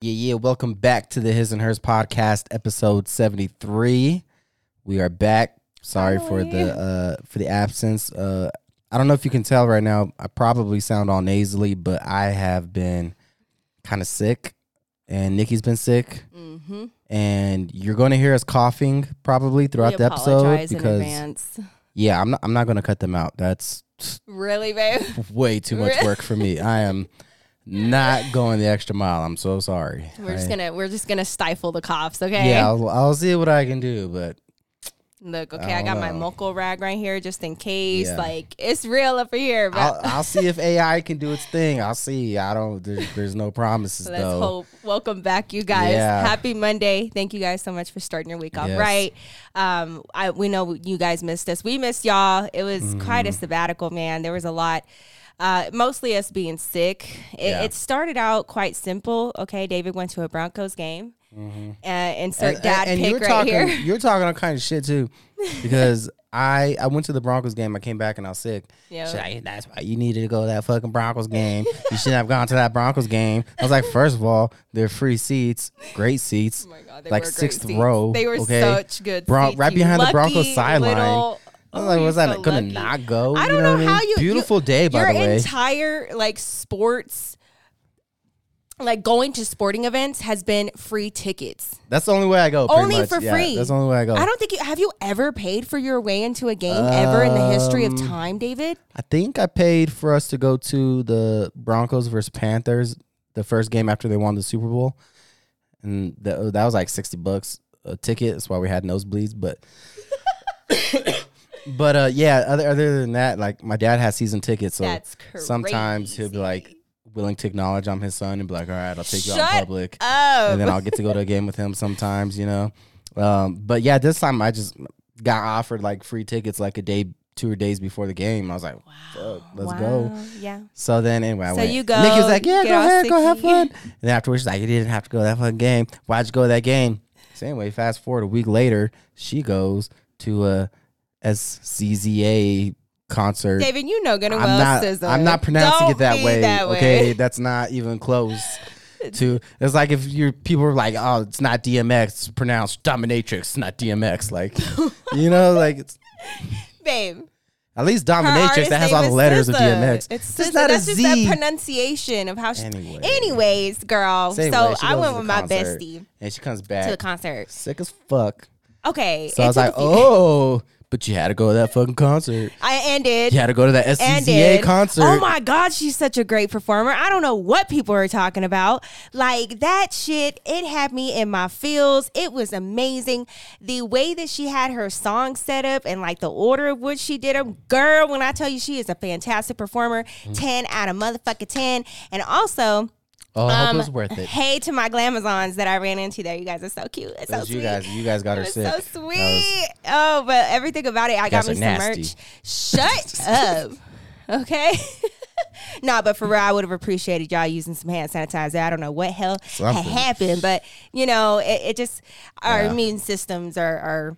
Yeah, yeah. Welcome back to the His and Hers podcast, episode seventy three. We are back. Sorry for the uh for the absence. Uh I don't know if you can tell right now. I probably sound all nasally, but I have been kind of sick, and Nikki's been sick, Mm-hmm. and you're going to hear us coughing probably throughout the episode because yeah, I'm not I'm not going to cut them out. That's Really, babe? way too much work for me. I am not going the extra mile. I'm so sorry. We're just gonna we're just gonna stifle the coughs, okay? Yeah, I'll, I'll see what I can do, but Look, okay, I I, got don't my know. moco rag right here just in case. Yeah. Like it's real up here, but I'll, I'll see if AI can do its thing. I'll see. I don't. There's, there's no promises let's though. hope. Welcome back, you guys. Yeah. Happy Monday. Thank you guys so much for starting your week off Yes. right. Um, I we know you guys missed us. We missed y'all. It was quite Mm-hmm. a sabbatical, man. There was a lot. Uh, mostly us being sick. It, Yeah. it started out quite simple. Okay, David went to a Broncos game. Uh, insert And- dad and pick you're right talking. here. You're talking all kind of shit too, because I I went to the Broncos game. I came back and I was sick. Yeah. That's why you needed to go to that fucking Broncos game. You shouldn't have gone to that Broncos game. I was like, first of all, they're free seats, great seats. Oh my god, like sixth seats. row. They were okay? such good right behind the Broncos sideline. I was Oh, like, was that so gonna lucky. not go? I You don't know, know, what I mean? how you Beautiful you, day, by the way. Your entire like sports, like going to sporting events has been free tickets. That's the only way I go. Only much. for Yeah, free. that's the only way I go. I don't think you have you ever paid for your way into a game ever in the history of Um, time, David. I think I paid for us to go to the Broncos versus Panthers, the first game after they won the Super Bowl, and that, that was like sixty bucks a ticket. That's why we had nosebleeds. But, but uh, yeah. Other other than that, like my dad has season tickets, so That's sometimes he'll be like willing to acknowledge I'm his son and be like, all right, I'll take you out Shut in public, up. and then I'll get to go to a game with him sometimes, you know. Um, but yeah, this time I just got offered like free tickets like a day, two days before the game. I was like, fuck, let's go. Yeah. So then anyway, I So went. you go, Nikki was like, "Yeah, get go all ahead, go have fun." And afterwards, she's like, "You didn't have to go to that fucking game. Why'd you go to that game?" So anyway, fast forward a week later, she goes to a SCZA concert. David, you know good and I'm well not. SZA. I'm not pronouncing Don't it that way. that way. Okay, that's not even close. To it's like if you people are like, "Oh, it's not DMX. It's pronounced dominatrix, not DMX." Like, you know, like it's babe. at least dominatrix that has all the letters of DMX. It's Just SZA. not a That's just Z. a pronunciation of how she. Anyway. Anyways, girl. Same so way, I went with my bestie and she comes back to the concert. sick as fuck. Okay. So I was like, a few- oh, but you had to go to that fucking concert. I ended. You had to go to that SCZA concert. Oh my God, she's such a great performer. I don't know what people are talking about. Like that shit, it had me in my feels. It was amazing. The way that she had her song set up and like the order of which she did them. Girl, when I tell you she is a fantastic performer, Mm-hmm. 10 out of motherfucking 10. And also, Oh, I hope um, it was worth it. Hey to my glamazons that I ran into there. You guys are so cute. It's so was sweet. you guys. You guys got her sick. so That sweet. was- oh, but everything about it, I got guys me are some nasty. merch. Shut up. Okay. nah, but for real, I would have appreciated y'all using some hand sanitizer. I don't know what hell had happened, but you know, it, it just our Yeah. immune systems are are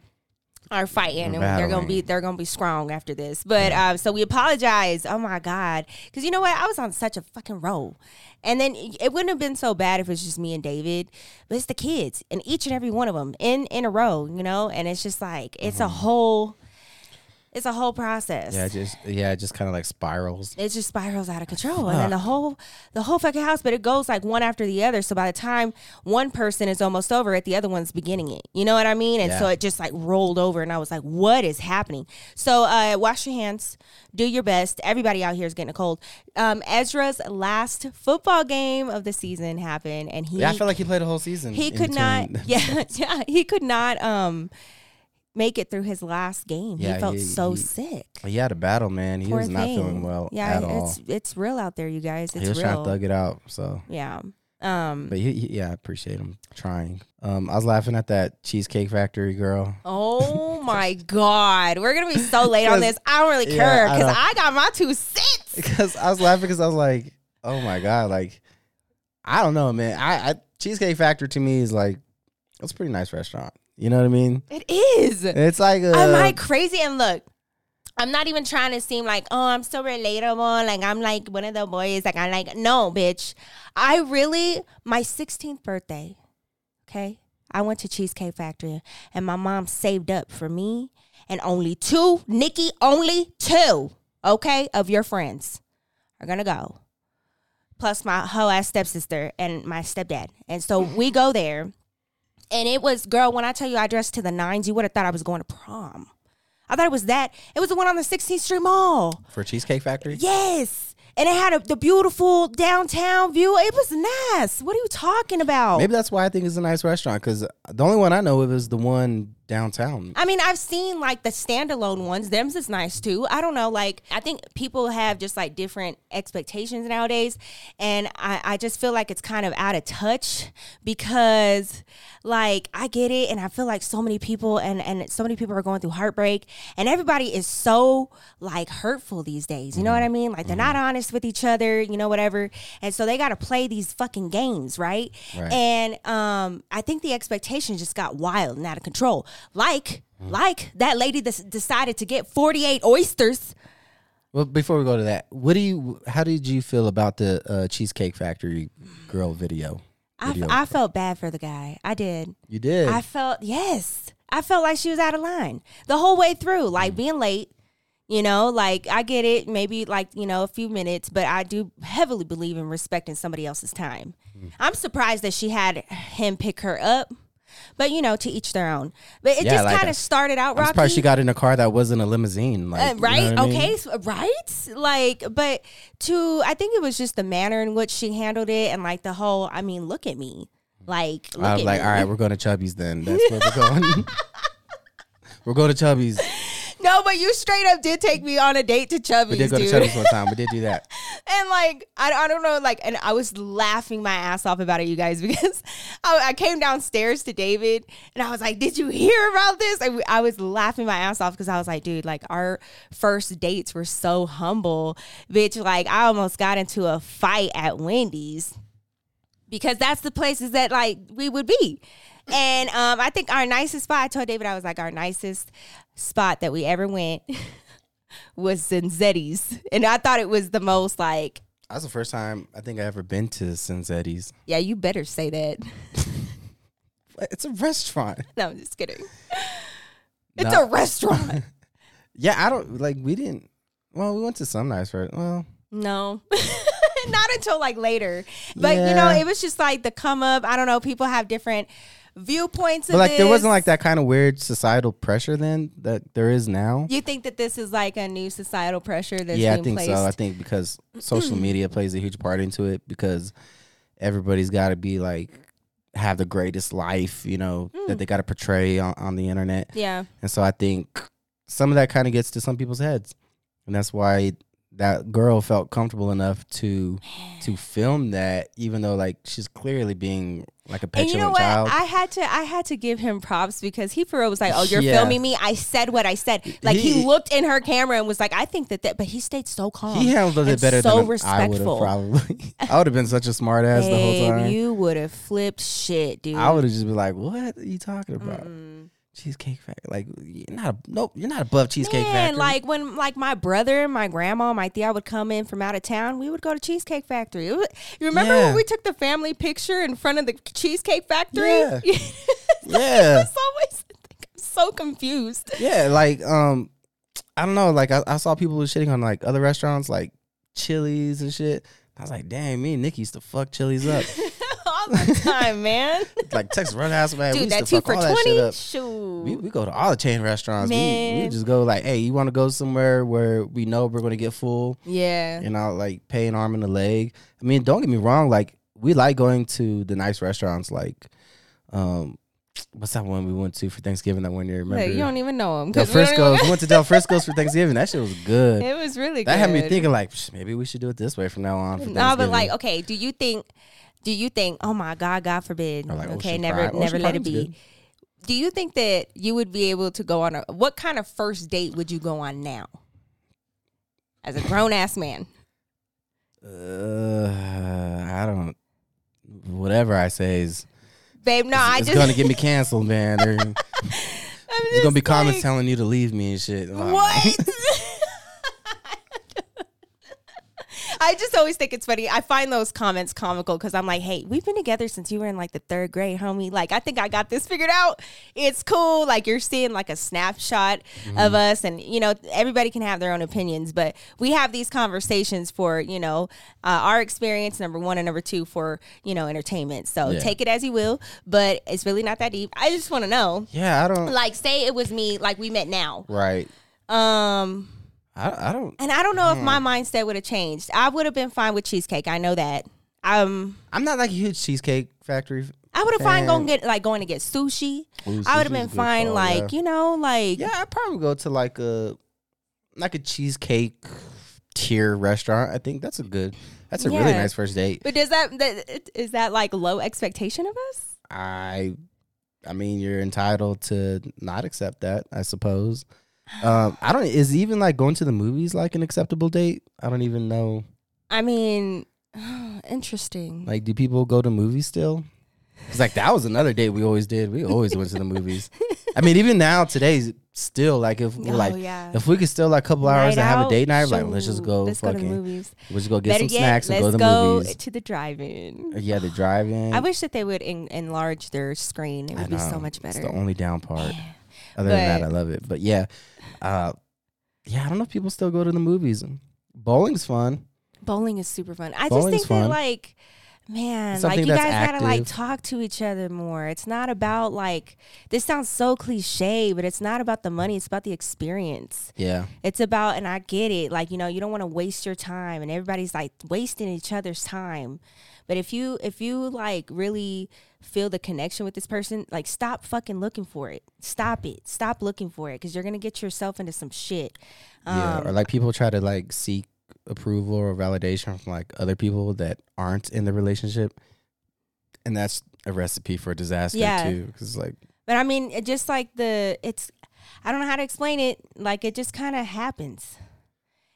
are fighting and they're gonna be they're gonna be strong after this. But um, so we apologize. Oh my god, because you know what? I was on such a fucking roll, and then it wouldn't have been so bad if it was just me and David, but it's the kids and each and every one of them in in a row, you know. And it's just like it's a whole, it's a whole process. Yeah, it just yeah, it just kind of like spirals. it just spirals out of control. And then the whole the whole fucking house but it goes like one after the other. So by the time one person is almost over it the other one's beginning it. You know what i mean? And so it just like rolled over and i was like what is happening? So uh wash your hands. Do your best. Everybody out here is getting a cold. Um ezra's last football game of the season happened and he Yeah, I feel like he played a whole season. he could not yeah yeah he could not um make it through his last game Yeah, he felt he- so he- sick He had a battle, man. He Poor was not thing. feeling well Yeah, at all. it's it's real out there, you guys. It's he was real. trying to thug it out. So, yeah. Um. but he, he- yeah, I appreciate him trying. Um, I was laughing at that Cheesecake Factory girl. Oh my God, we're gonna be so late on this. I don't really care I because know. I, got my two cents. because I was laughing because I was like, oh my god, like I don't know, man. I, I Cheesecake Factory to me is like it's a pretty nice restaurant. You know what I mean? It is. It's like a, Am I crazy? And look, I'm not even trying to seem like, oh, I'm so relatable. Like I'm like one of the boys. Like I'm like, no, bitch. I really my 16th birthday. Okay, I went to Cheesecake Factory, and my mom saved up for me and only two, Nikki, only two. Okay, of your friends are gonna go, plus my whole ass stepsister and my stepdad. And so we go there, and it was girl. When I tell you I dressed to the nines, you would have thought I was going to prom. I thought it was that. It was the one on the 16th Street Mall. For Cheesecake Factory? Yes. And it had a, the beautiful downtown view. It was nice. What are you talking about? Maybe that's why I think it's a nice restaurant because the only one I know of is the one downtown. I mean, I've seen like the standalone ones. Them's is nice too. I don't know. Like, I think people have just like different expectations nowadays. And I, I just feel like it's kind of out of touch because, like, I get it. And I feel like so many people and, and so many people are going through heartbreak. And everybody is so like hurtful these days. You know what I mean? Like, they're not honest with each other, you know, whatever. And so they got to play these fucking games, right? Right. And um, I think the expectation just got wild and out of control. Like, like that lady that decided to get 48 oysters. Well, before we go to that, what do you? How did you feel about the uh, Cheesecake Factory girl video? I, Video. I felt bad for the guy. I did. you did. I felt, yes. I felt like she was out of line the whole way through, like being late. You know, like I get it, maybe like, you know, a few minutes, but I do heavily believe in respecting somebody else's time. Mm. I'm surprised that she had him pick her up, but you know, to each their own. But it Yeah, just like, kind of started out I'm rocky. surprised she got in a car that wasn't a limousine. Like, Uh, you know right? what I mean? Okay. so- right? Like, but to, I think it was just the manner in which she handled it and like the whole, I mean, look at me. Like, look I was at like, me. all right, we're going to Chubby's then. That's where we're going. we're going to Chubby's. No, but you straight up did take me on a date to Chubby's, We did go dude. to Chubby's one time. We did do that. and like, I, I don't know, like, and I was laughing my ass off about it, you guys, because I, I came downstairs to David and I was like, "Did you hear about this?" I, I was laughing my ass off because I was like, "Dude, like our first dates were so humble, bitch. Like, I almost got into a fight at Wendy's." because that's the places that like we would be. And um, I think our nicest spot, I told David, I was like, our nicest spot that we ever went was Zenzetti's. And I thought it was the most like, That's the first time I think I ever been to Sinzetti's. yeah, you better say that. It's a restaurant. No, I'm just kidding. It's No. a restaurant. Yeah, I don't like. We didn't. Well, we went to some nice first. Well, no. Not until like later. But you know, it was just like the come up. I don't know. People have different viewpoints of but like there wasn't like that kind of weird societal pressure then that there is now. You think that this is like a new societal pressure that's yeah, I think placed? so. I think because social media plays a huge part into it because everybody's got to be like have the greatest life, you know, Mm. that they got to portray on, on the internet. yeah. And so I think some of that kind of gets to some people's heads. And that's why that girl felt comfortable enough to to film that even though like she's clearly being like a And petulant you know what? child. I had to I had to give him props because he for real was like, "Oh, you're Yeah. filming me." I said what I said. Like he, He- looked in her camera and was like, "I think that that," but he stayed so calm. he handled it better so than I would have probably. I would have been such a smart ass the whole Babe, time. you would have flipped shit, dude. I would have just been like, "What are you talking about? Mm. Cheesecake Factory? Like, you're not a, nope, you're not above Cheesecake Man, Factory." like when like my brother, my grandma, my Thea would come in from out of town, we would go to Cheesecake Factory. Was- you remember Yeah. when we took the family picture in front of the Cheesecake Factory? Yeah. Yeah. it's always I'm so confused. yeah, like um, I don't know. Like I, I saw people shitting on like other restaurants, like Chili's and shit. I was like, "Damn, me and Nick used to fuck Chili's up." time, man. like Texas Roadhouse, man. we Dude, used that to two fuck for all that shit twenty. Shoot. We, we go to all the chain restaurants. We, we just go like, hey, you want to go somewhere where we know we're going to get full yeah. and not like pay an arm and a leg. I mean, don't get me wrong. Like we like going to the nice restaurants. Like, um, what's that one we went to for Thanksgiving that one year? Remember? You don't even know him. Del Frisco's. we went to Del Frisco's for Thanksgiving. That shit was good. It was really good. that good. had me thinking like maybe we should do it this way from now on. For No, Thanksgiving. but like, okay, do you think? Do you think? Oh my God, God forbid. Or like okay, never, Prime. never Ocean let it be. good. Do you think that you would be able to go on a what kind of first date would you go on now? As a grown ass man. Uh, I don't. Whatever I say is Babe, no, I it's just gonna get me canceled, man. I'm There's gonna be just comments telling you to leave me and shit. What? I just always think it's funny. I find those comments comical because I'm like, hey, we've been together since you were in like the third grade, homie. Like, I think I got this figured out. It's cool. Like, you're seeing like a snapshot Mm-hmm. of us, and you know, everybody can have their own opinions, but we have these conversations for you know uh, our experience, number one, and number two for you know entertainment. So Yeah. take it as you will, but it's really not that deep. I just want to know, Yeah, I don't. like, say it was me, like we met now. Right. Um, I, I don't. and I don't know if my mindset would have changed. I would have been fine with cheesecake. I know that. Um, I'm not like a huge cheesecake factory. I would have fine going get like going to get sushi. Ooh, I would have sushi's been good fine, call, like yeah. you know, like Yeah, I'd probably go to like a like a cheesecake tier restaurant. I think that's a good. That's a really Yeah. nice first date. But does that, that is that like low expectation of us? I, I mean, you're entitled to not accept that. I suppose. Um, I don't. Is even like going to the movies like an acceptable date? I don't even know. I mean, interesting. Like, do people go to movies still? It's like that was another date we always did. We always went to the movies. I mean, even now today's still like if oh like yeah. if we could still like a couple hours to have a date night, like let's just go Let's go to fucking, the movies. just go get Better some yet, snacks and go to the go movies. to the drive-in. Yeah, the drive-in. I wish that they would en- enlarge their screen. It would be so much It's better. the only down part. Other than that, I love it. But yeah, uh, yeah, I don't know if people still go to the movies. Bowling's fun. Bowling is super fun. I just Bowling's think that fun. like man, like you guys gotta like talk to each other more. It's not about like this sounds so cliche, but it's not about the money, it's about the experience. Yeah, It's about and I get it, like, you know, you don't want to waste your time and everybody's like wasting each other's time. But if you if you like really feel the connection with this person, like stop fucking looking for it. Stop it. Stop looking for it because you're gonna get yourself into some shit. yeah. Um, Or like people try to like seek approval or validation from like other people that aren't in the relationship, and that's a recipe for disaster Yeah. too. Because like, But I mean, it just like the it's I don't know how to explain it. Like it just kind of happens.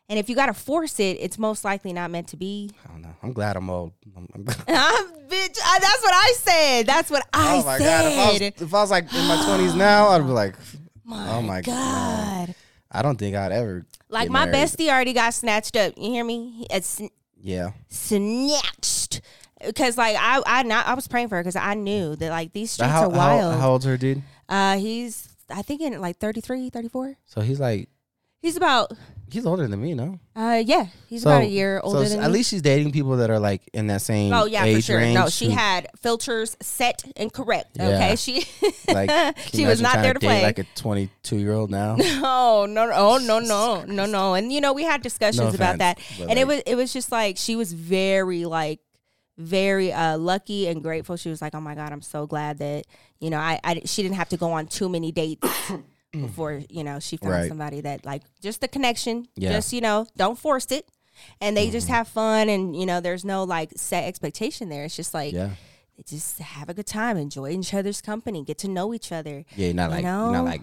And if you got to force it, it's most likely not meant to be. I don't know. I'm glad I'm old. I'm, I'm I'm, ah, bitch, I, that's what I said. That's what I oh my god! If I, was, said. if I was like in my 20s now, I'd be like, my oh my god. god! I don't think I'd ever Like my bestie already got snatched up. You hear me? It's uh, Yeah, snatched. Because like I I not I was praying for her because I knew that like these streets how, are wild. how how old's her dude? uh, he's I think in like 33, 34. So he's like He's about he's older than me, no? uh yeah he's So- about a year older so than at me. least she's dating people that are like in that same Oh yeah, age for sure. range. No, she who, had filters set and correct. Yeah. Okay, she like can she was imagine not trying there to date play. like a 22 year old now. no, no, no, oh, no, no, no, no. And you know, we had discussions No about that, offense, but, and it like- was it was just like she was very like very uh lucky and grateful. She was like, "Oh my god, I'm so glad that you know I, I she didn't have to go on too many dates." Before you know, she found Right. somebody that like just the connection. Yeah. Just you know, don't force it, and they Mm-hmm. just have fun. And you know, there's no like set expectation there. It's just like yeah, just have a good time, enjoy each other's company, get to know each other. yeah. Not like know? not like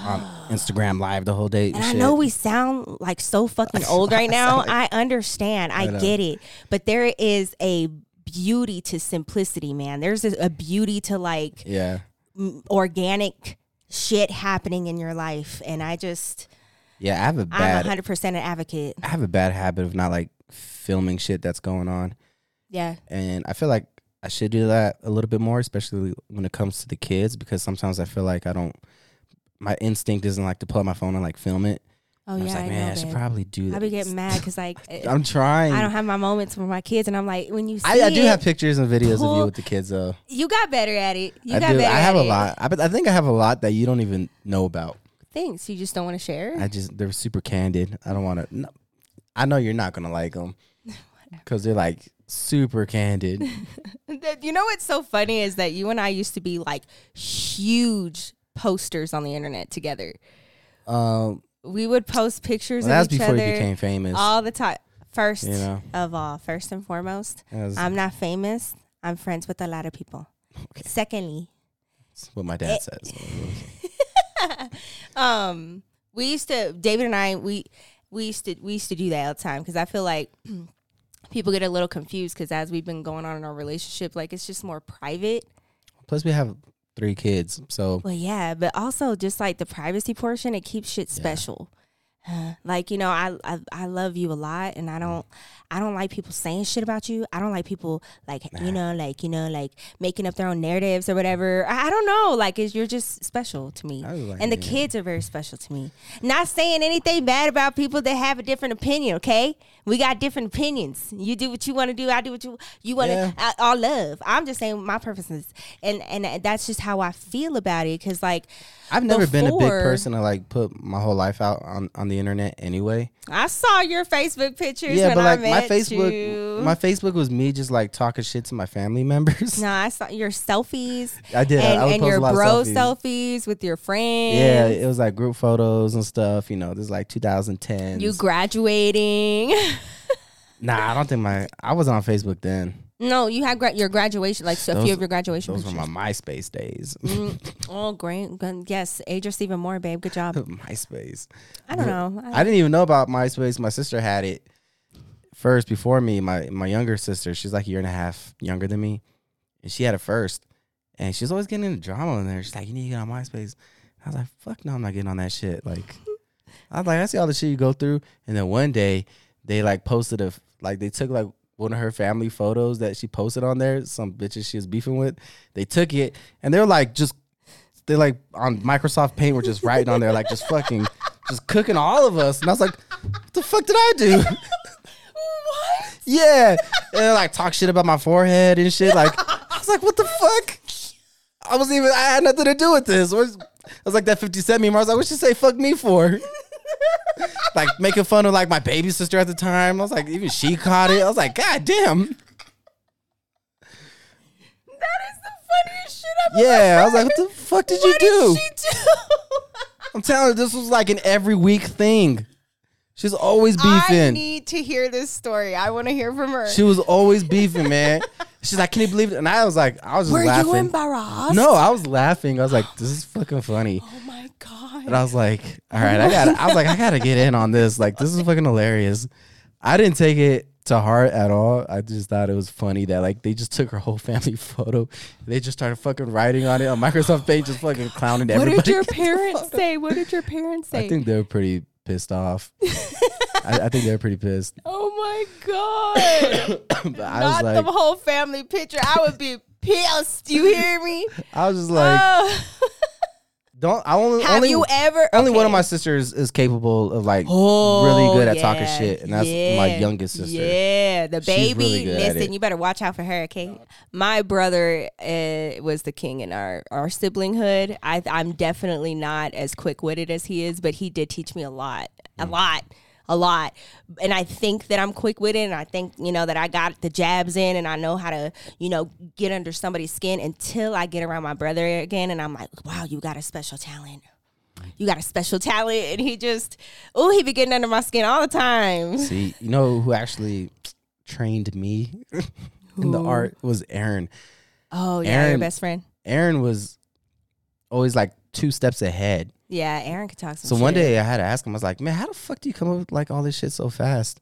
on Instagram live the whole day. And I know we sound like so fucking old right now. I understand. I, I get it. But there is a beauty to simplicity, man. There's a, a beauty to like Yeah, m- organic shit happening in your life. And I just, yeah. I have a I'm bad 100% an advocate. I have a bad habit of not like filming shit that's going on, Yeah. and I feel like I should do that a little bit more, especially when it comes to the kids, because sometimes I feel like I don't. My instinct isn't like to pull out my phone and like film it. Oh, And I yeah. was like, I man, know, I should babe. probably do that. I be getting mad because like I'm trying. I don't have my moments with my kids, and I'm like, when you see I, I do it, have pictures and videos of you with the kids though. you got better at it. You I got do. better. I have a it. lot. I, I think I have a lot that you don't even know about. Things you just don't want to share. I just they're super candid. I don't want to. No, I know you're not gonna like them because they're like super candid. You know what's so funny is that you and I used to be like huge posters on the internet together. Um, We would post pictures well, that was of each before other you became famous. all the time. First You know. of all, first and foremost, was- I'm not famous. I'm friends with a lot of people. Okay. Secondly, that's what my dad says. um, we used to David and I we we used to we used to do that all the time because I feel like people get a little confused because as we've been going on in our relationship, like it's just more private. Plus, we have three kids, so Well, yeah, but also just like the privacy portion, it keeps shit special. like you know I, I i love you a lot and i mm. don't i don't like people saying shit about you. I don't like people like you know like you know like making up their own narratives or whatever. I, I don't know. Like you're just special to me. Like, and the yeah. kids are very special to me. Not saying anything bad about people that have a different opinion okay? We got different opinions. You do what you want to do i do what you you want to Yeah. Uh, all love. I'm just saying my purposes. And and that's just how i feel about it because like I've never been a big person to like put my whole life out on, on the internet anyway. I saw your Facebook pictures yeah, when but like my Facebook, you. my Facebook was me just like talking shit to my family members. no, I saw your selfies. I did. I- And, I and your bro selfies. selfies. with your friends. Yeah, it was like group photos and stuff. You know, this is like 2010. You graduating. nah, I don't think my I was on Facebook then. No, you had gra- your graduation, like so a Those- few of your graduation Those were my MySpace days. Mm, oh, great. Yes, age us even more, babe. Good job. MySpace. I don't know. I didn't even know about MySpace. My sister had it first before me. My my younger sister, she's like a year and a half younger than me, and she had it first. And she's always getting into drama in there. She's like, "You need to get on MySpace." I was like, "Fuck no, I'm not getting on that shit." Like, I was like, "I see all the shit you go through." And then one day, they like posted a like they took like one of her family photos that she posted on there. Some bitches she was beefing with. They took it and they were like just they're like on Microsoft Paint were just writing on there like just fucking just cooking all of us. And I was like, what the fuck did I do? what? yeah. And they like talk shit about my forehead and shit. Like I was like, what the fuck? I wasn't even I had nothing to do with this. I was like that 50 Cent meme. I was like, what you say fuck me for? Like making fun of like my baby sister at the time. I was like, even she caught it. I was like, God damn. That is the funniest shit I've Yeah. I was like, what the fuck did you What do? did she do? I'm telling you, this was like an every week thing. She's always I beefing. need to hear this story. I want to hear from her. She was always beefing, man. She's like, "Can you believe it?" And I was like, I was just Were laughing. you embarrassed? no, I was laughing. I was like, "This is fucking funny." Oh Oh god. And I was like, "All right, I got." I was like, "I got to get in on this. Like, this is fucking hilarious." I didn't take it to heart at all. I just thought it was funny that like they just took her whole family photo. They just started fucking writing on it on Microsoft Paint, just fucking clowning what everybody. What did your parents say? What did your parents say? I think they were pretty pissed off. I, I think they were pretty pissed. oh my god. Not was like, the whole family picture. I would be pissed. You hear me? I was just like, Oh. Don't. I only have only you ever? only one of my sisters is capable of like Oh, really good at talking shit, and that's my youngest sister. Yeah, the baby. really listen, you better watch out for her, okay? My brother uh, was the king in our our siblinghood. I, I'm definitely not as quick witted as he is, but he did teach me a lot, a Mm. lot. A lot, and I think that I'm quick witted, and I think you know that I got the jabs in, and I know how to you know get under somebody's skin until I get around my brother again, and I'm like, wow, you got a special talent. You got a special talent. And he just oh he be getting under my skin all the time. See, you know who actually trained me in the art was Aaron. oh yeah your Aaron- best friend. Aaron was always like two steps ahead. Yeah aaron could talk some So one day I had to ask him. I was like, "Man, how the fuck do you come up with like all this shit so fast?"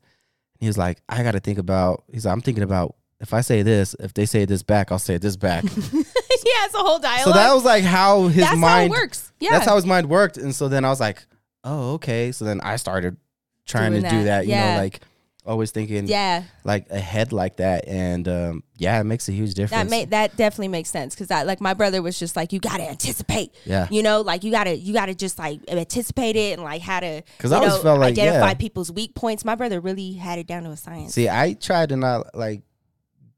And he was like, "I got to think about." He's like, "I'm thinking about if I say this, if they say this back, I'll say this back." he has a whole dialogue so that was like how his that's mind how it works yeah That's how his mind worked. And so then I was like, oh, okay. So then I started trying Doing to do that. that, you Yeah. know, like always thinking yeah like ahead like that. And um, yeah, it makes a huge difference that made that definitely makes sense because that like my brother was just like you gotta anticipate yeah. you know like you gotta you gotta just like anticipate it and like how to because I always know, felt like, identify yeah. people's weak points my brother really had it down to a science See, I tried to not like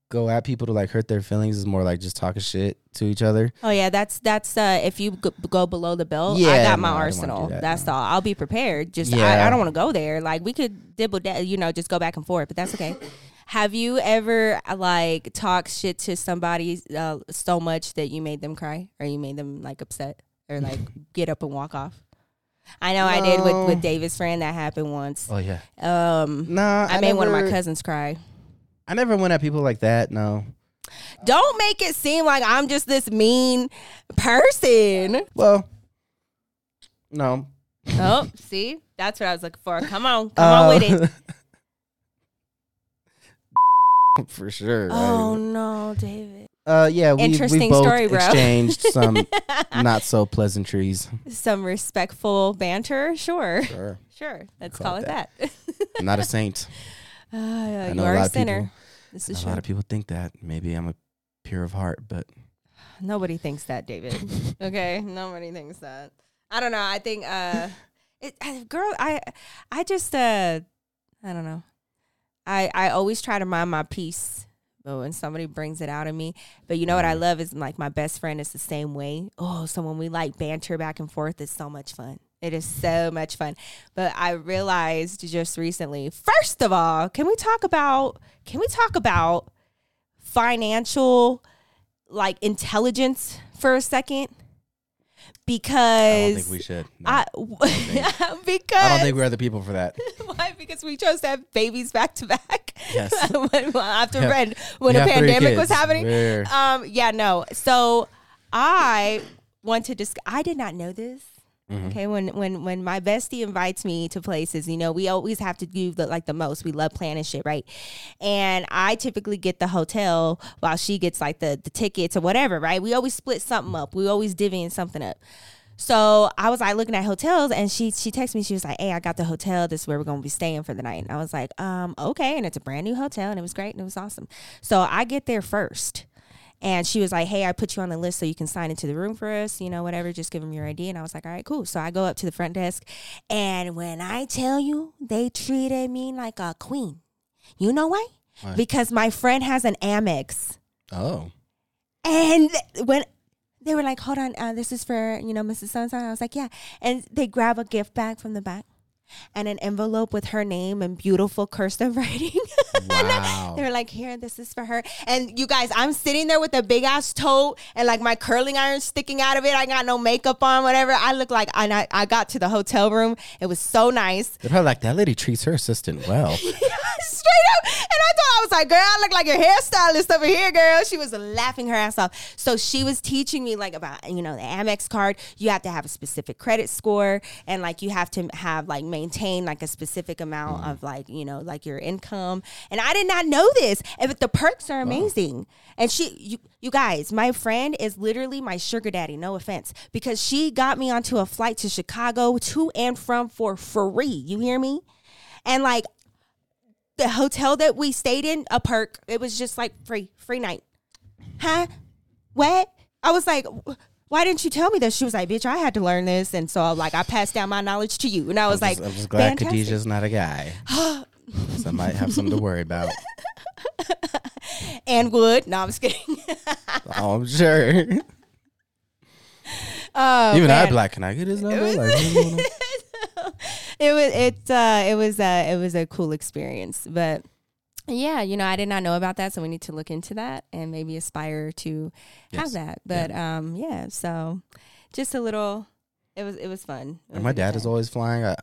go at people to like hurt their feelings. is more like just talking shit to each other. Oh yeah, that's that's uh if you go, below the belt, yeah, I got my no, I arsenal. that, that's no. all. I'll be prepared. Just I, Yeah. I don't want to go there. Like we could dibble, da- you know, just go back and forth, but that's okay. Have you ever like talked shit to somebody uh, so much that you made them cry or you made them like upset or like get up and walk off? I know I did with with David's friend. That happened once. Oh yeah. Um, Nah, I, made one of my cousins cry. I never went at people like that. No. Don't make it seem like I'm just this mean person. Well, no. Oh, see, that's what I was looking for. Come on, come on with it. For sure. Oh no, David. Uh, yeah, we, we Interesting both story, bro. exchanged some not so pleasantries. Some respectful banter, sure, Sure. sure. Let's Call call it it that. I'm not a saint. Uh, I you know are a a sinner. people. This A is lot of people think that. Maybe I'm a pure of heart, but Nobody thinks that, David. okay, nobody thinks that. I don't know. I think, uh, it, I- girl, I, I just, uh, I don't know. I, I always try to mind my peace, but when somebody brings it out of me, but you know what I love is like my best friend is the same way. Oh, so when we like banter back and forth, it's so much fun. It is so much fun. But I realized just recently, first of all, can we talk about can we talk about financial like intelligence for a second? Because I don't think we should. No. I, because I don't think we're other people for that. why? Because we chose to have babies back to back. Yes. when, after Yeah. Red, when We a pandemic was happening. We're- Um, yeah, no. So I want to discuss. I did not know this. Mhm. Okay, when when when my bestie invites me to places, you know, we always have to do the like the most. We love planning shit, right? And I typically get the hotel while she gets like the the tickets or whatever, right? We always split something up. We always divvying something up. So I was like looking at hotels, and she she texted me. She was like, "Hey, I got the hotel. This is where we're gonna be staying for the night." And I was like, "Um, okay." And it's a brand new hotel, and it was great, and it was awesome. So I get there first. And she was like, "Hey, I put you on the list so you can sign into the room for us, you know, whatever. Just give them your ID." And I was like, "All right, cool." So I go up to the front desk, and when I tell you, they treated me like a queen. You know why? Why? Because my friend has an Amex, Oh. and when they were like, "Hold on, uh, this is for you know Mrs. So I was like, "Yeah," and they grab a gift bag from the back. And an envelope with her name and beautiful cursive writing. Wow. They were like, here, this is for her. And you guys, I'm sitting there with a big ass tote and like my curling iron sticking out of it. I got no makeup on, whatever. I look like, and I, I got to the hotel room. It was so nice. They're probably like, that lady treats her assistant well. Straight up. And I thought I was like, girl, I look like your hairstylist over here, girl. She was laughing her ass off. So she was teaching me like about, you know, the Amex card. You have to have a specific credit score and like you have to have like maintain like a specific amount mm-hmm. of like, you know, like your income. And I did not know this. And but the perks are amazing. And she you you guys, my friend is literally my sugar daddy, no offense, because she got me onto a flight to Chicago to and from for free. You hear me? And like the hotel that we stayed in, a perk. It was just like free, free night. Huh? What? I was like, why didn't you tell me this? She was like, bitch, I had to learn this. And so like I passed down my knowledge to you. And I was I'm like, I'm just glad fantastic. Khadijah's not a guy. so I might have something to worry about. and would. No, I'm just kidding. Oh, I'm sure. oh, Even I man. black. Can I get his number? Like, what's going on? It was it uh it was uh it was a cool experience but yeah you know i did not know about that so we need to look into that and maybe aspire to Yes. have that but um yeah so just a little it was it was fun It And was my a dad is always flying. I,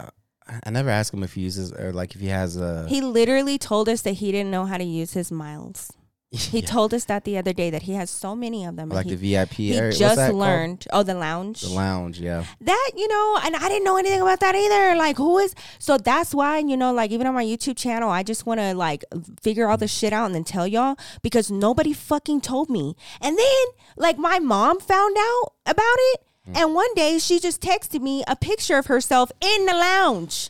I never ask him if he uses or like if he has a. he literally told us that he didn't know how to use his miles he Yeah, told us that the other day that he has so many of them like he, the VIP he area. Just that called? learned. Oh the lounge? The lounge. Yeah, that you know and i didn't know anything about that either. Like who is so that's why you know like even on my youtube channel i just want to like figure all this shit out and then tell y'all because nobody fucking told me. And then like my mom found out about it mm. and one day she just texted me a picture of herself in the lounge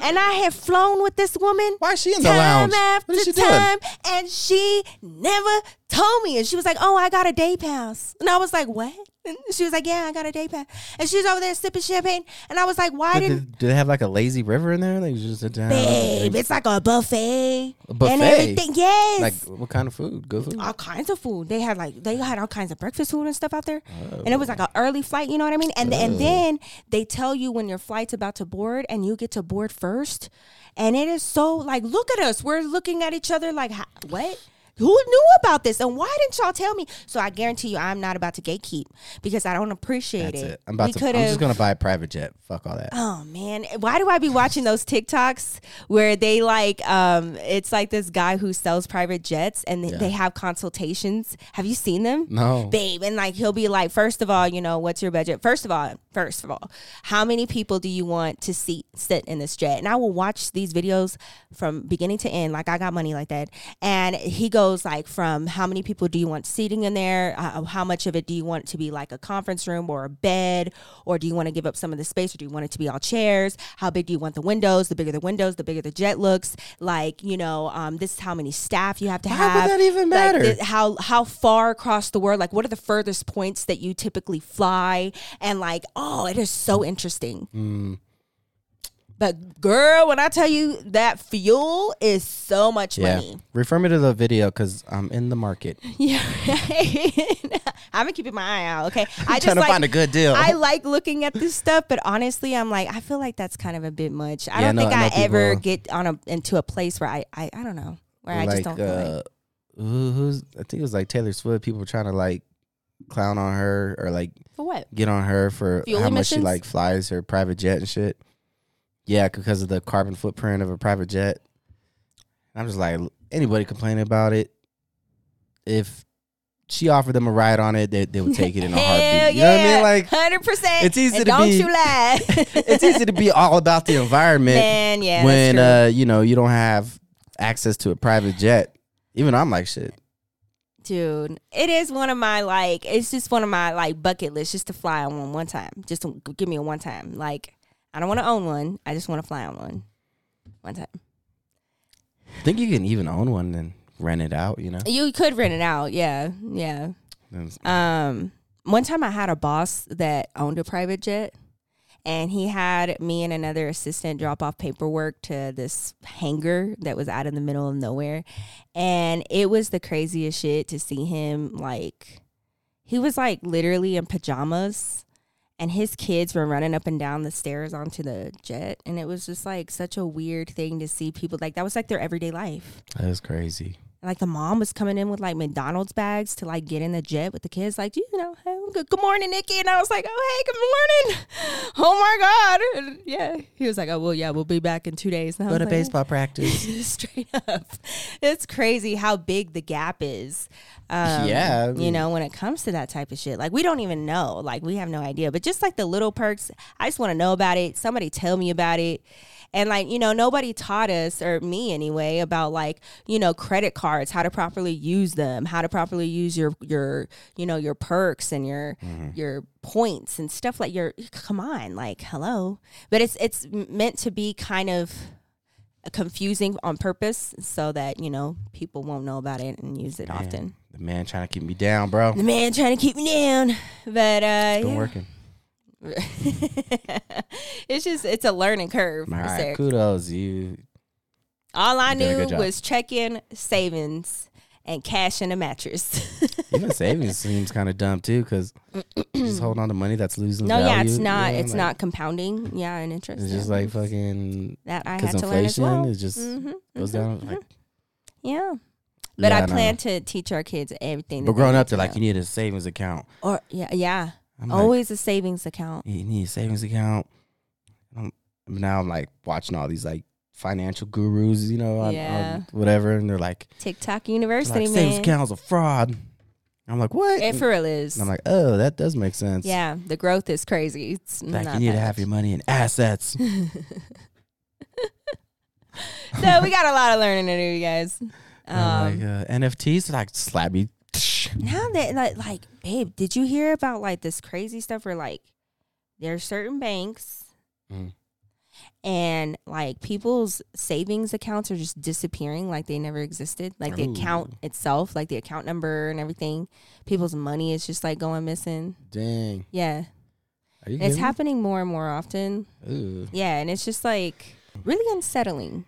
and I had flown with this woman. Why is she in the time lounge? after What is she doing? and she never told me. And she was like, "Oh, I got a day pass," and I was like, "What?" And she was like, "Yeah, I got a day pass," and she was over there sipping champagne, and I was like, "Why didn't?" do, they have like a lazy river in there? Like you just sit down. Babe, it's like a buffet, A buffet? and everything. Yes, like what kind of food? Good food. all kinds of food. They had like they had all kinds of breakfast food and stuff out there, Oh. and it was like oh. an early flight. You know what I mean? And and oh. then they tell you when your flight's about to board, and you get to board first, and it is so like look at us. We're looking at each other like what. Who knew about this and why didn't y'all tell me? So I guarantee you, I'm not about to gatekeep because I don't appreciate That's it. it. I'm about We to. I'm just gonna buy a private jet. Fuck all that. Oh man, why do I be watching those TikToks where they like um it's like this guy who sells private jets and they, Yeah. they have consultations. Have you seen them? No. Babe, and like he'll be like, first of all, you know, what's your budget? First of all, first of all, how many people do you want to seat sit in this jet? And I will watch these videos from beginning to end, like I got money like that. And he goes, goes like from how many people do you want seating in there? Uh, how much of it do you want to be like a conference room or a bed, or do you want to give up some of the space, or do you want it to be all chairs? How big do you want the windows? The bigger the windows, the bigger the jet looks. Like you know, um, this is how many staff you have to Why have. would that even Like, matter? how how far across the world? Like what are the furthest points that you typically fly? And like, oh, it is so interesting. Mm. But girl, when I tell you that fuel is so much Yeah. money. Refer me to the video because I'm in the market. Yeah, I've been keeping my eye out. Okay, I just trying to like find a good deal. I like looking at this stuff, but honestly, I'm like I feel like that's kind of a bit much. I Yeah, don't no, think I I, ever get on a into a place where I I, I don't know where I just don't feel like uh, who, who's I think it was like Taylor Swift. People were trying to like clown on her or like for what. get on her for Fuel how much she like flies her private jet and shit. Yeah, because of the carbon footprint of a private jet. I'm just like anybody complaining about it. If she offered them a ride on it, they, they would take it in a heartbeat. You yeah, know what I mean? Like hundred percent. it's easy and to don't be- you lie. it's easy to be all about the environment Man, yeah, when uh you know you don't have access to a private jet. Even I'm like shit. dude it is one of my like it's just one of my like bucket lists just to fly on one one time just to give me a one time like i don't want to own one i just want to fly on one one time I think you can even own one and rent it out. You know. you could rent it out yeah yeah um one time i had a boss that owned a private jet and he had me and another assistant drop off paperwork to this hangar that was out in the middle of nowhere and it was the craziest shit to see him like he was like literally in pajamas and his kids were running up and down the stairs onto the jet and it was just like such a weird thing to see people like that was like their everyday life That is crazy. like the mom was coming in with like McDonald's bags to like get in the jet with the kids. Like, you know, hey, good, good morning, Nikki. And I was like, oh, hey, good morning. Oh my God. And yeah. He was like, oh, well, yeah, we'll be back in two days. And Go to like, baseball practice. Straight up. It's crazy how big the gap is. Um, Yeah, You know, when it comes to that type of shit. Like, we don't even know. Like, we have no idea. But just like the little perks, I just want to know about it. Somebody tell me about it. And like, you know, nobody taught us, or me anyway, about like, you know, credit cards, how to properly use them, how to properly use your your, you know, your perks and your your points and stuff like your come on, like, hello. But it's it's meant to be kind of confusing on purpose so that, you know, people won't know about it and use it often. The man trying to keep me down, bro. The man trying to keep me down. But uh Been yeah. working. it's just it's a learning curve. All right, Sarah. kudos. You All I You did a knew was check-in, savings, and cash in a mattress. even savings seems kind of dumb too, because just hold on to money that's losing. no, yeah, it's not. you know, it's like, not compounding. Yeah, and interest. It's just like fucking that I had to learn as inflation well. is just Mhm, goes mhm, down. mhm. Like, yeah. But yeah, I plan to teach our kids everything. But growing up, they're to like, you need a savings account. or yeah, yeah, I'm like, always a savings account. you need a savings account. I'm, now I'm like watching all these like financial gurus, you know, on, Yeah. on whatever, and they're like, TikTok University, like savings man. account's a fraud. I'm like, what? It for real is. and I'm like, oh, that does make sense. yeah, the growth is crazy. It's Like you need to have your money in assets. so we got a lot of learning to do, you guys. Um, like uh, NFTs, like slap you. now that like, like, babe, did you hear about like this crazy stuff where like there are certain banks Mm. and like people's savings accounts are just disappearing like they never existed. Like the account itself, like the account number and everything. People's money is just like going missing. Dang. Yeah. Are you It's happening more and more often. Ooh. Yeah, and it's just like really unsettling.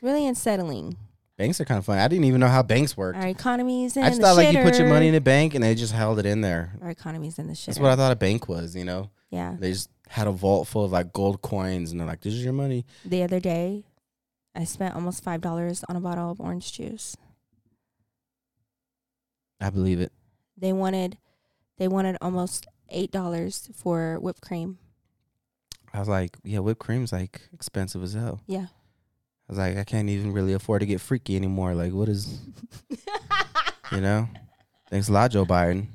Really unsettling. Banks are kind of funny. I didn't even know how banks work. Our economy's in I just the thought like you put your money in a bank and they just held it in there. Our economy's in the shit. That's what I thought a bank was, you know? yeah. They just had a vault full of like gold coins and they're like, this is your money. The other day, I spent almost five dollars on a bottle of orange juice. I believe it. They wanted, they wanted almost eight dollars for whipped cream. I was like, yeah, whipped cream's like expensive as hell. Yeah. I was like, I can't even really afford to get freaky anymore. Like, what is, you know? Thanks a lot, Joe Biden.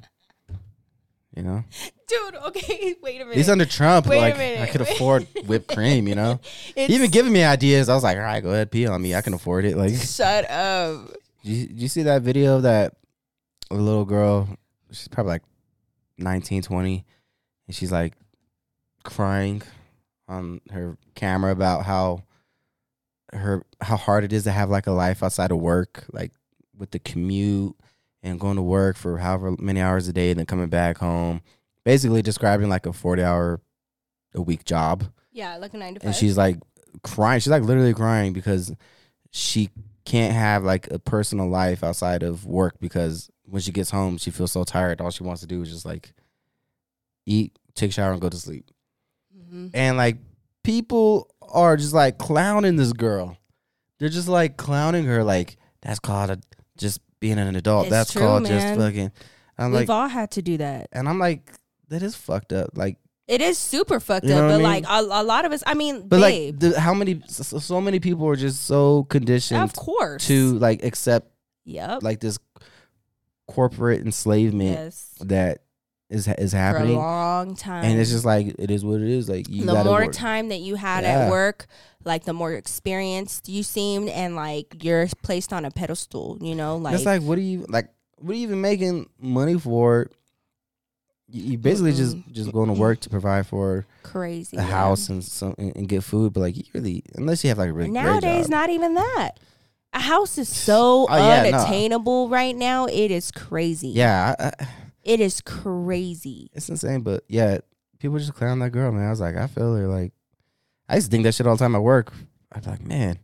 You know? Dude, okay, wait a minute. He's under Trump. Wait a like, I could afford whipped cream, you know? It's- He even giving me ideas. I was like, all right, go ahead, pee on me. I can afford it. Like, shut up. Did you, did you see that video of that little girl? She's probably like 19, 20, and she's like crying on her camera about how her how hard it is to have like a life outside of work, like with the commute and going to work for however many hours a day, and then coming back home. Basically, describing like a forty hour a week job, Yeah, like a nine to five. and she's like crying. She's like literally crying because she can't have like a personal life outside of work because when she gets home, she feels so tired. All she wants to do is just like eat, take a shower, and go to sleep. hmm And like people are just like clowning this girl. They're just like clowning her. Like that's called a, just being an adult. It's that's true, called man. just fucking. I'm We've like, all had to do that. and I'm like, that is fucked up. Like, It is super fucked You know up, what I but mean? like a, a lot of us. I mean, but babe, like, the, how many? So, so many people are just so conditioned of course. to like accept yep. like this corporate enslavement yes. that is is For a happening, long time. and it's just like it is what it is. Like you the more work. time that you had Yeah. at work, like the more experienced you seemed, and like you're placed on a pedestal. You know, like, it's like what are you like? What are you even making money for? You, basically just Mm-mm. just going to work to provide for crazy. a yeah. house and some and, and get food, but like you really unless you have like a really great Nowadays, not even that. A house is so Oh, yeah, no. unattainable right now. It is crazy. yeah, I, I, It is crazy. it's insane. But yeah, people just clown that girl, man. I was like, I feel her. Like I used to think that shit all the time at work. I'd be like, man,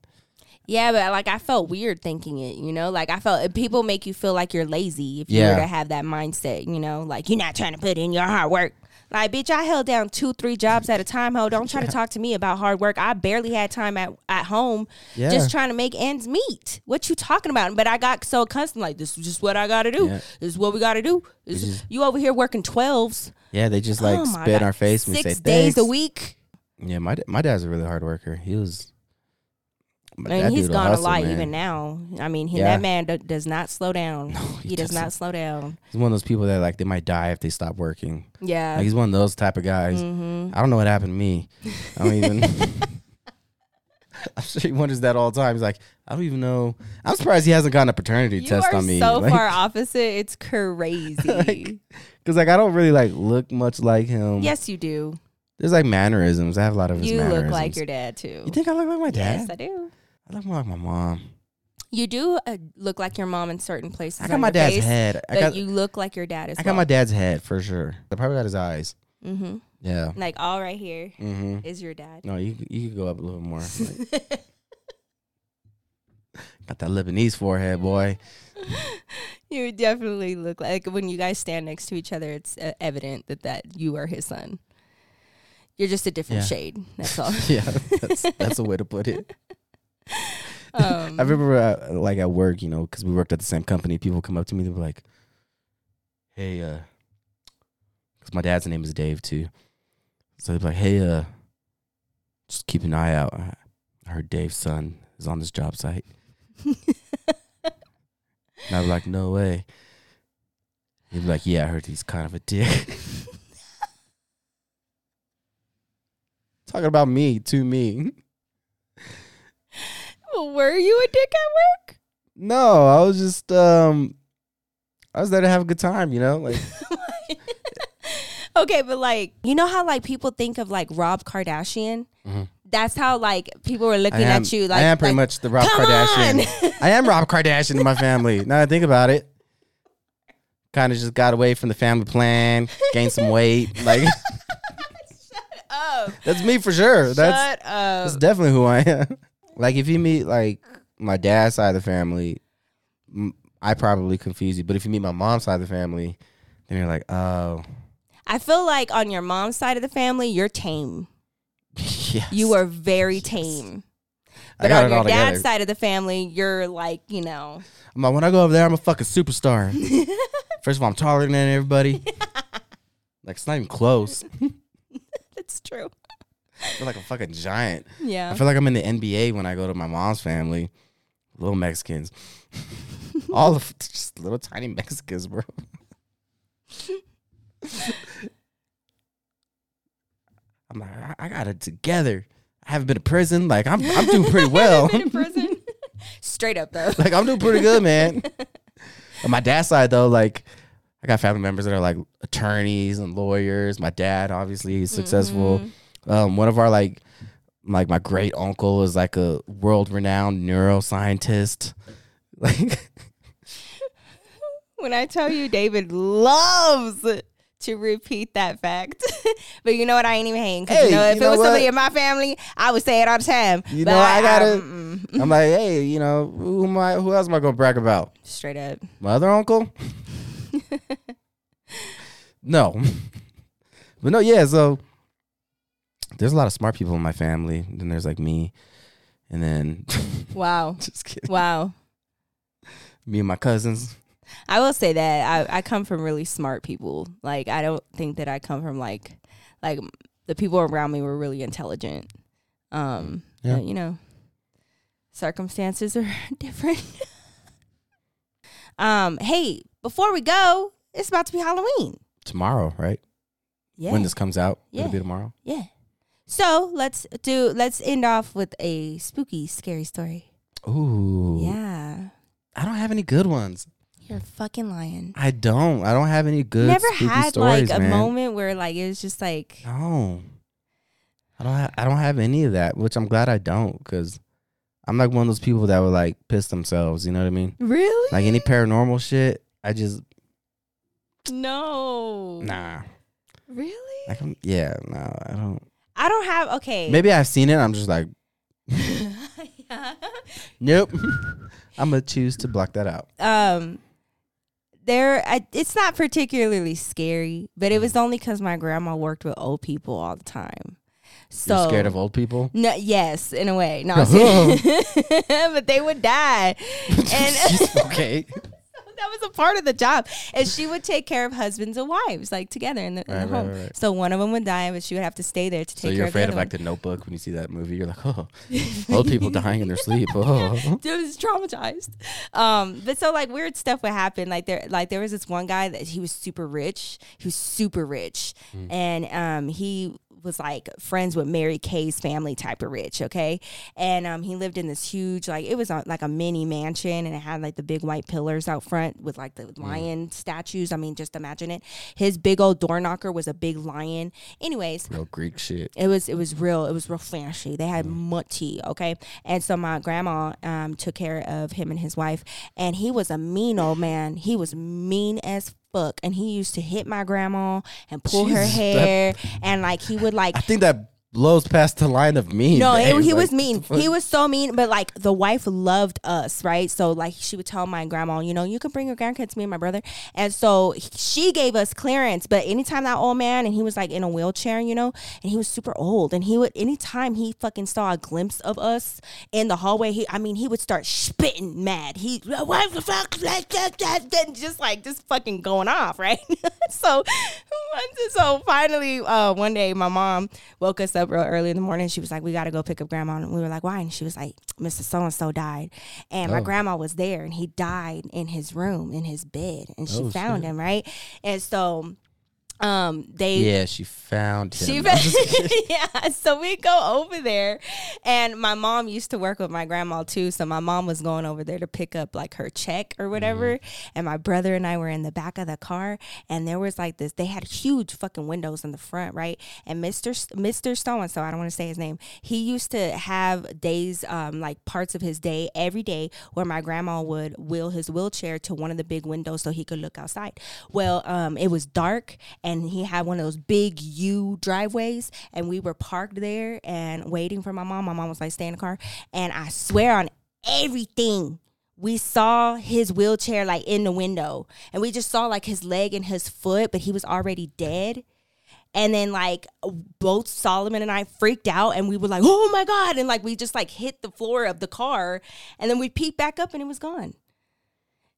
Yeah, but like I felt weird thinking it, you know? Like I felt people make you feel like you're lazy if you Yeah. were to have that mindset, you know? Like you're not trying to put in your hard work. Like, bitch, I held down two, three jobs at a time. Ho, don't try to talk to me about hard work. I barely had time at, at home yeah, just trying to make ends meet. What you talking about? But I got so accustomed, like, this is just what I gotta do. Yeah. This is what we gotta do. This It's is- just- you over here working twelves. yeah. They just like Oh spit in our face Six say days a week. Yeah, my my dad's a really hard worker. He was. My And he's gone a lot man. even now. I mean, he, Yeah. that man do, does not slow down. he he does doesn't. slow down. He's one of those people that like they might die if they stop working. Yeah. Like he's one of those type of guys. hmm I don't know what happened to me. I don't even. I'm sure he wonders that all the time. He's like, I don't even know. I'm surprised he hasn't gotten a paternity You test on me. so like, far opposite. It's crazy. Like, Cause like I don't really like look much like him. yes, you do. There's like mannerisms. I have a lot of his You mannerisms. look like your dad too. You think I look like my dad? Yes, I do. I look more like my mom. You do uh, look like your mom in certain places. I got my dad's face, head. I but got you look like your dad as I got my dad's head for sure. I probably got his eyes. Mm-hmm. Yeah. Like all right here Mm-hmm. is your dad. No, you you could go up a little more. Like, got that Lebanese forehead, boy. you definitely look like when you guys stand next to each other. It's uh, evident that that you are his son. You're just a different Yeah. shade. That's all. yeah, that's that's a way to put it. Um, I remember, uh, like at work, you know, because we worked at the same company. People come up to me, they were like, "Hey, uh," because my dad's name is Dave too. So they'd be like, "Hey, uh, just keep an eye out. I I heard Dave's son is on this job site." And I'd be like, "No way." He'd be like, "Yeah, I heard he's kind of a dick." Talking about me to me. Were you a dick at work? No, I was just um I was there to have a good time, you know? Like okay, but like, you know how like people think of like Rob Kardashian? Mhm. That's how like people were looking am, at you like I am pretty like, much the Rob Kardashian. I am Rob Kardashian in my family. Now that I think about it. Kind of just got away from the family plan, gained some weight. Like oh, that's me for sure. That's up. that's definitely who I am. Like if you meet like my dad's side of the family, m- I probably confuse you. But if you meet my mom's side of the family, then you're like, oh, I feel like on your mom's side of the family, you're tame. yes. You are very tame. I But got on it all your dad's together. side of the family, you're like, you know, I'm like, when I go over there, I'm a fucking superstar. First of all, I'm taller than everybody. like it's not even close. it's true. I feel like a fucking giant. Yeah. I feel like I'm in the NBA when I go to my mom's family. Little Mexicans. All of just little tiny Mexicans, bro. I'm like, I, I got it together. I haven't been to prison. Like I'm I'm doing pretty well. Been in prison. Straight up though. like I'm doing pretty good, man. On my dad's side though, like I got family members that are like attorneys and lawyers. My dad, obviously, he's successful. Mm-hmm. Um, one of our like like my great uncle is like a world renowned neuroscientist. Like when I tell you David loves to repeat that fact. but you know what? I ain't even hating. Because Hey, you know, if you it know was somebody in my family, I would say it all the time. You But know, I gotta- mm-mm. I'm like, hey, you know, who am I who else am I gonna brag about? straight up. My other uncle? no. but no, yeah, so there's a lot of smart people in my family. and Then there's like me. And then Wow. just kidding. Wow. Me and my cousins. I will say that I, I come from really smart people. Like I don't think that I come from like like the people around me were really intelligent. Um, Yeah. but, you know, circumstances are different. um, hey, before we go, it's about to be Halloween. Tomorrow, right? Yeah, When this comes out, Yeah. it'll be tomorrow. yeah. So let's do. Let's end off with a spooky, scary story. Ooh. Yeah, I don't have any good ones. you're fucking lying. I don't. I don't have any good Never had stories, like a man. moment where like it was just like No. I don't. Ha- I don't have any of that, which I'm glad I don't, because I'm like one of those people that would like piss themselves. You know what I mean? really Like any paranormal shit, I just no nah. really. Like I'm, yeah, no, I don't. I don't have okay. Maybe I've seen it. I'm just like, nope. I'm gonna choose to block that out. um there I, it's not particularly scary but it was only because my grandma worked with old people all the time so You're scared of old people? no, yes in a way no but they would die and okay. that was a part of the job and she would take care of husbands and wives like together in the, in Right, the home right, right. so one of them would die but she would have to stay there to take So you're care afraid of of like the Notebook when you see that movie? You're like, oh, old people dying in their sleep. Oh. It was traumatized. Um, but so like weird stuff would happen. Like there, like there was this one guy that he was super rich. He was super rich, and um, he was like friends with Mary Kay's family type of rich. Okay, and um, he lived in this huge like it was uh, like a mini mansion, and it had like the big white pillars out front with like the lion statues. I mean, just imagine it. His big old door knocker was a big lion. Anyways, real Greek shit. it was it was real. It was real fancy. They had money, okay. And so my grandma um, took care of him and his wife, and he was a mean old man. He was mean as fuck, and he used to hit my grandma and pull her Jesus, that- hair, and like he would like I think that blows past the line of mean. no, babe. he Like, was mean. He was so mean, but like the wife loved us, right? So like she would tell my grandma, you know, you can bring your grandkids, me and my brother, and so she gave us clearance. But anytime that old man and he was like in a wheelchair, you know, and he was super old, and he would anytime he fucking saw a glimpse of us in the hallway, he I mean he would start spitting mad. He what the fuck, then just like just fucking going off, right? so so finally uh, one day my mom woke us up real early in the morning. She was like, "We got to go pick up grandma." And we were like, "Why?" And she was like, "Mr. So and So died, and my Oh. grandma was there, and he died in his room in his bed, and she Oh, found shit. him right." And so, um, they Yeah, she found him. she I'm yeah, so we go over there, and my mom used to work with my grandma too. So my mom was going over there to pick up like her check or whatever, and my brother and I were in the back of the car, and there was like this. They had huge fucking windows in the front, right? And Mister So and So, I don't want to say his name. He used to have days, um, like parts of his day every day where my grandma would wheel his wheelchair to one of the big windows so he could look outside. Well, um, it was dark and he had one of those big U driveways, and we were parked there and waiting for my mom. My mom was like, "Stay in the car," and I swear on everything. We saw his wheelchair like in the window, and we just saw like his leg and his foot, but he was already dead. And then like both Solomon and I freaked out and we were like, "Oh my god." And like we just like hit the floor of the car and then we peeked back up and it was gone.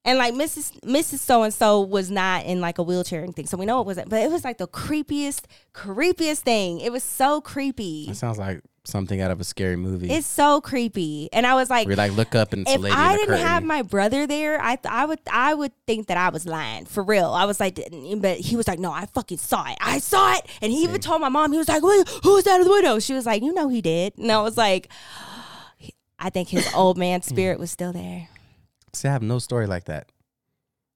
And like Mrs. Mrs. So and so was not in like a wheelchair and thing. So we know it wasn't, but it was like the creepiest, creepiest thing. It was so creepy. That sounds like something out of a scary movie. It's so creepy. And I was like, you like look up and if I didn't curtain. have my brother there, I th- I would I would think that I was lying for real. I was like, but he was like, no, I fucking saw it. I saw it, and he even told my mom. He was like, Wait, who was that in the window? She was like, you know, he did, and I was like. I think his old man spirit was still there. See, I have no story like that.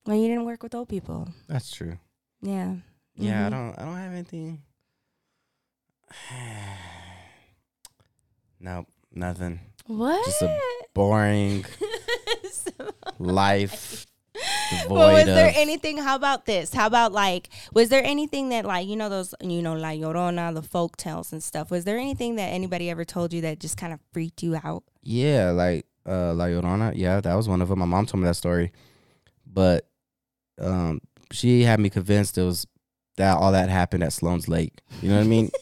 Well, you didn't work with old people. That's true. Yeah. Yeah, I Mhm. don't. I don't have anything. nope, nothing. What? Just a boring life. Well, was there anything? How about this? How about like, was there anything that like you know those you know La Llorona, the folk tales and stuff? Was there anything that anybody ever told you that just kind of freaked you out? Yeah, like uh La Llorona. Yeah, that was one of them. My mom told me that story, but um, she had me convinced it was that all that happened at Sloan's Lake. You know what I mean?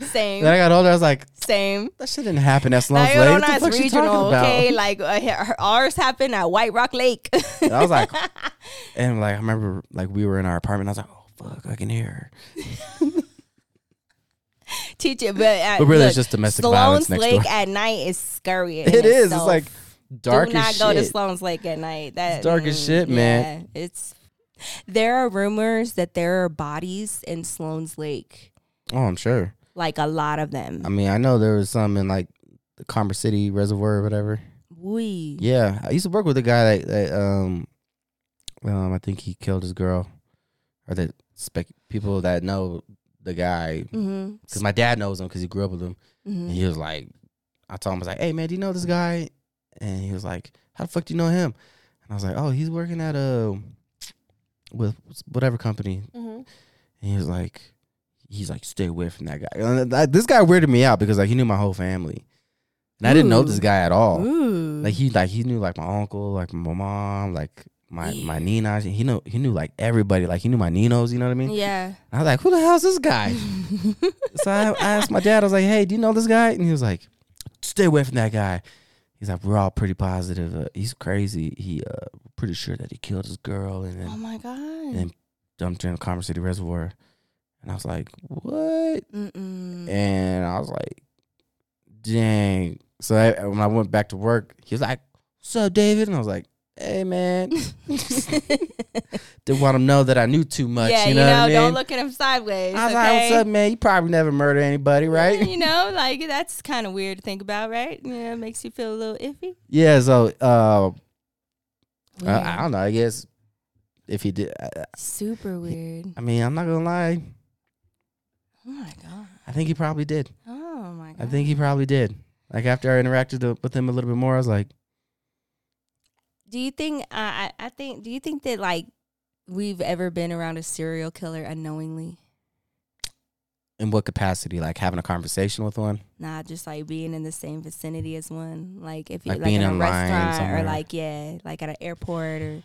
Same, then I got older. I was like, same. that shit didn't happen at Sloan's Lake. What the fuck is she talking regional, about? okay? Like uh, ours happened at White Rock Lake. I was like, and like I remember, like we were in our apartment. I was like, oh fuck, I can hear her. teach it, but uh, But really, look, it's just domestic Sloan's violence next Lake door. at night is scary. It is. It's like dark Do not go to shit. Sloan's Lake at night. That It's dark as mm, shit, man. yeah, it's there are rumors that there are bodies in Sloan's Lake, oh, I'm sure. like a lot of them. I mean, I know there was some in like the Commerce City Reservoir or whatever. we Yeah, I used to work with a guy that, that um, um, I think he killed his girl, or that spec people that know the guy mm-hmm. because my dad knows him because he grew up with him. And he was like, I told him, I was like, hey man, do you know this guy? And he was like, how the fuck do you know him? And I was like, oh, he's working at a with whatever company. Mm-hmm. And he was like, he's like, stay away from that guy. And that- this guy weirded me out because like he knew my whole family, and I didn't know this guy at all. Ooh. Like he like he knew like my uncle, like my mom, like my my Nina. He knew he knew like everybody. Like he knew my Ninos. You know what I mean? yeah. I was like, who the hell's this guy? so I, I asked my dad. I was like, hey, do you know this guy? And he was like, stay away from that guy. He's like, we're all pretty positive. Uh, he's crazy. He uh, pretty sure that he killed his girl and then oh my god. and dumped her in the Commerce City Reservoir. And I was like, what? Mm-mm. And I was like, dang. So I, when I went back to work, he was like, what's up, David? And I was like, hey, man. Didn't want him to know that I knew too much. yeah, you know, what I mean? don't look at him sideways. I was okay? like, what's up, man? You probably never murdered anybody, right? you know, like that's kind of weird to think about, right? Yeah, it makes you feel a little iffy. yeah, so uh, I, I don't know. I guess if he did, I, Super weird. I mean, I'm not going to lie. Oh my god. I think he probably did. Oh my god. I think he probably did. Like after I interacted with him a little bit more, I was like, Do you think? Uh, I I think. Do you think that like we've ever been around a serial killer unknowingly? in what capacity? Like having a conversation with one? Not just like being in the same vicinity as one. Like if you Like like, being in a restaurant or like yeah, like at an airport or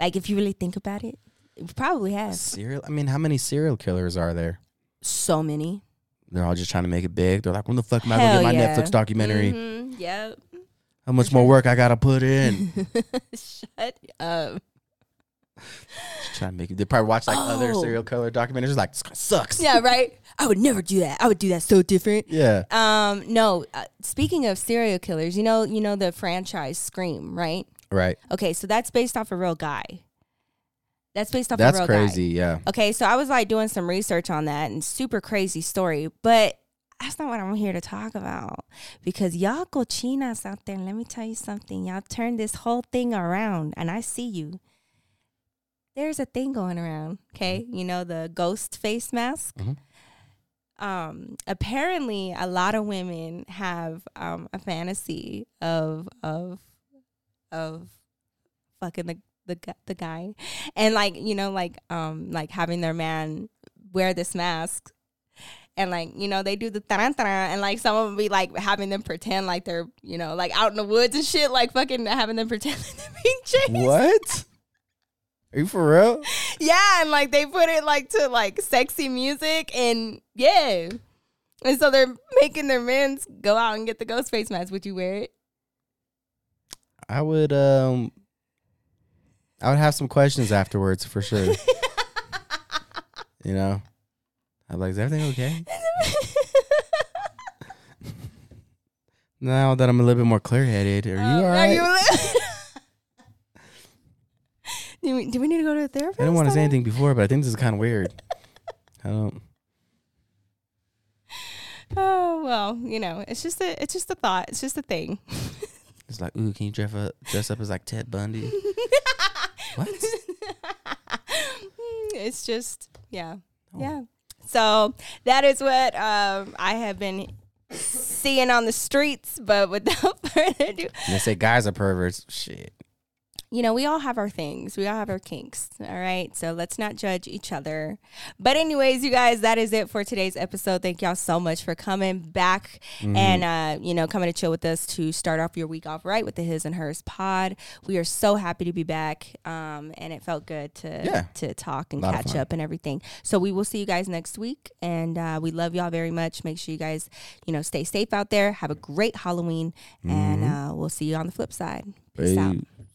like if you really think about it, we probably have Serial? I mean, how many serial killers are there? so many. They're all just trying to make it big. They're like, when the fuck am I to get my yeah. Netflix documentary? Mhm, Yep. How much more work I got to put in? Shut up. Just trying to make it. They probably watch like other Oh. serial killer documentaries. Like, this sucks. Yeah, right. I would never do that. I would do that so different. Yeah. Um, no. Uh, speaking of serial killers, you know, you know the franchise Scream, right? Right. Okay, so that's based off a real guy. That's based off That's a real crazy. guy. Yeah. Okay, so I was like doing some research on that and super crazy story, but that's not what I'm here to talk about because y'all cochinas out there. Let me tell you something. Y'all turn this whole thing around, and I see you. There's a thing going around. Okay, you know the ghost face mask. Mhm. Um, apparently, a lot of women have um a fantasy of of of fucking the the the guy, and like you know like um like having their man wear this mask. And like you know, they do the tarantara, and like some of them be like having them pretend like they're you know like out in the woods and shit, like fucking having them pretend like they're being chased. What? Are you for real? Yeah, and like they put it like to like sexy music and yeah. And so they're making their men go out and get the ghost face mask. Would you wear it? I would. Um. I would have some questions afterwards for sure. you know. I'm like, is everything okay? Now that I'm a little bit more clear headed, are you Um, all are right? do, we, do we need to go to a therapist? I didn't want to say anything before, but I think this is kind of weird. I don't. Oh well, you know, it's just a it's just a thought. It's just a thing. It's like, ooh, can you dress up dress up as like Ted Bundy? what? it's just yeah, yeah. So that is what um, I have been seeing on the streets. But without further ado, they say guys are perverts. Shit. You know, we all have our things. We all have our kinks. All right. So let's not judge each other. But, anyways, you guys, that is it for today's episode. Thank y'all so much for coming back and, uh, you know, coming to chill with us to start off your week off right with the His and Hers pod. We are so happy to be back. Um, and it felt good to, Yeah. to talk and catch up and everything. So, we will see you guys next week. And uh, we love y'all very much. Make sure you guys, you know, stay safe out there. Have a great Halloween. And uh, we'll see you on the flip side. Peace out.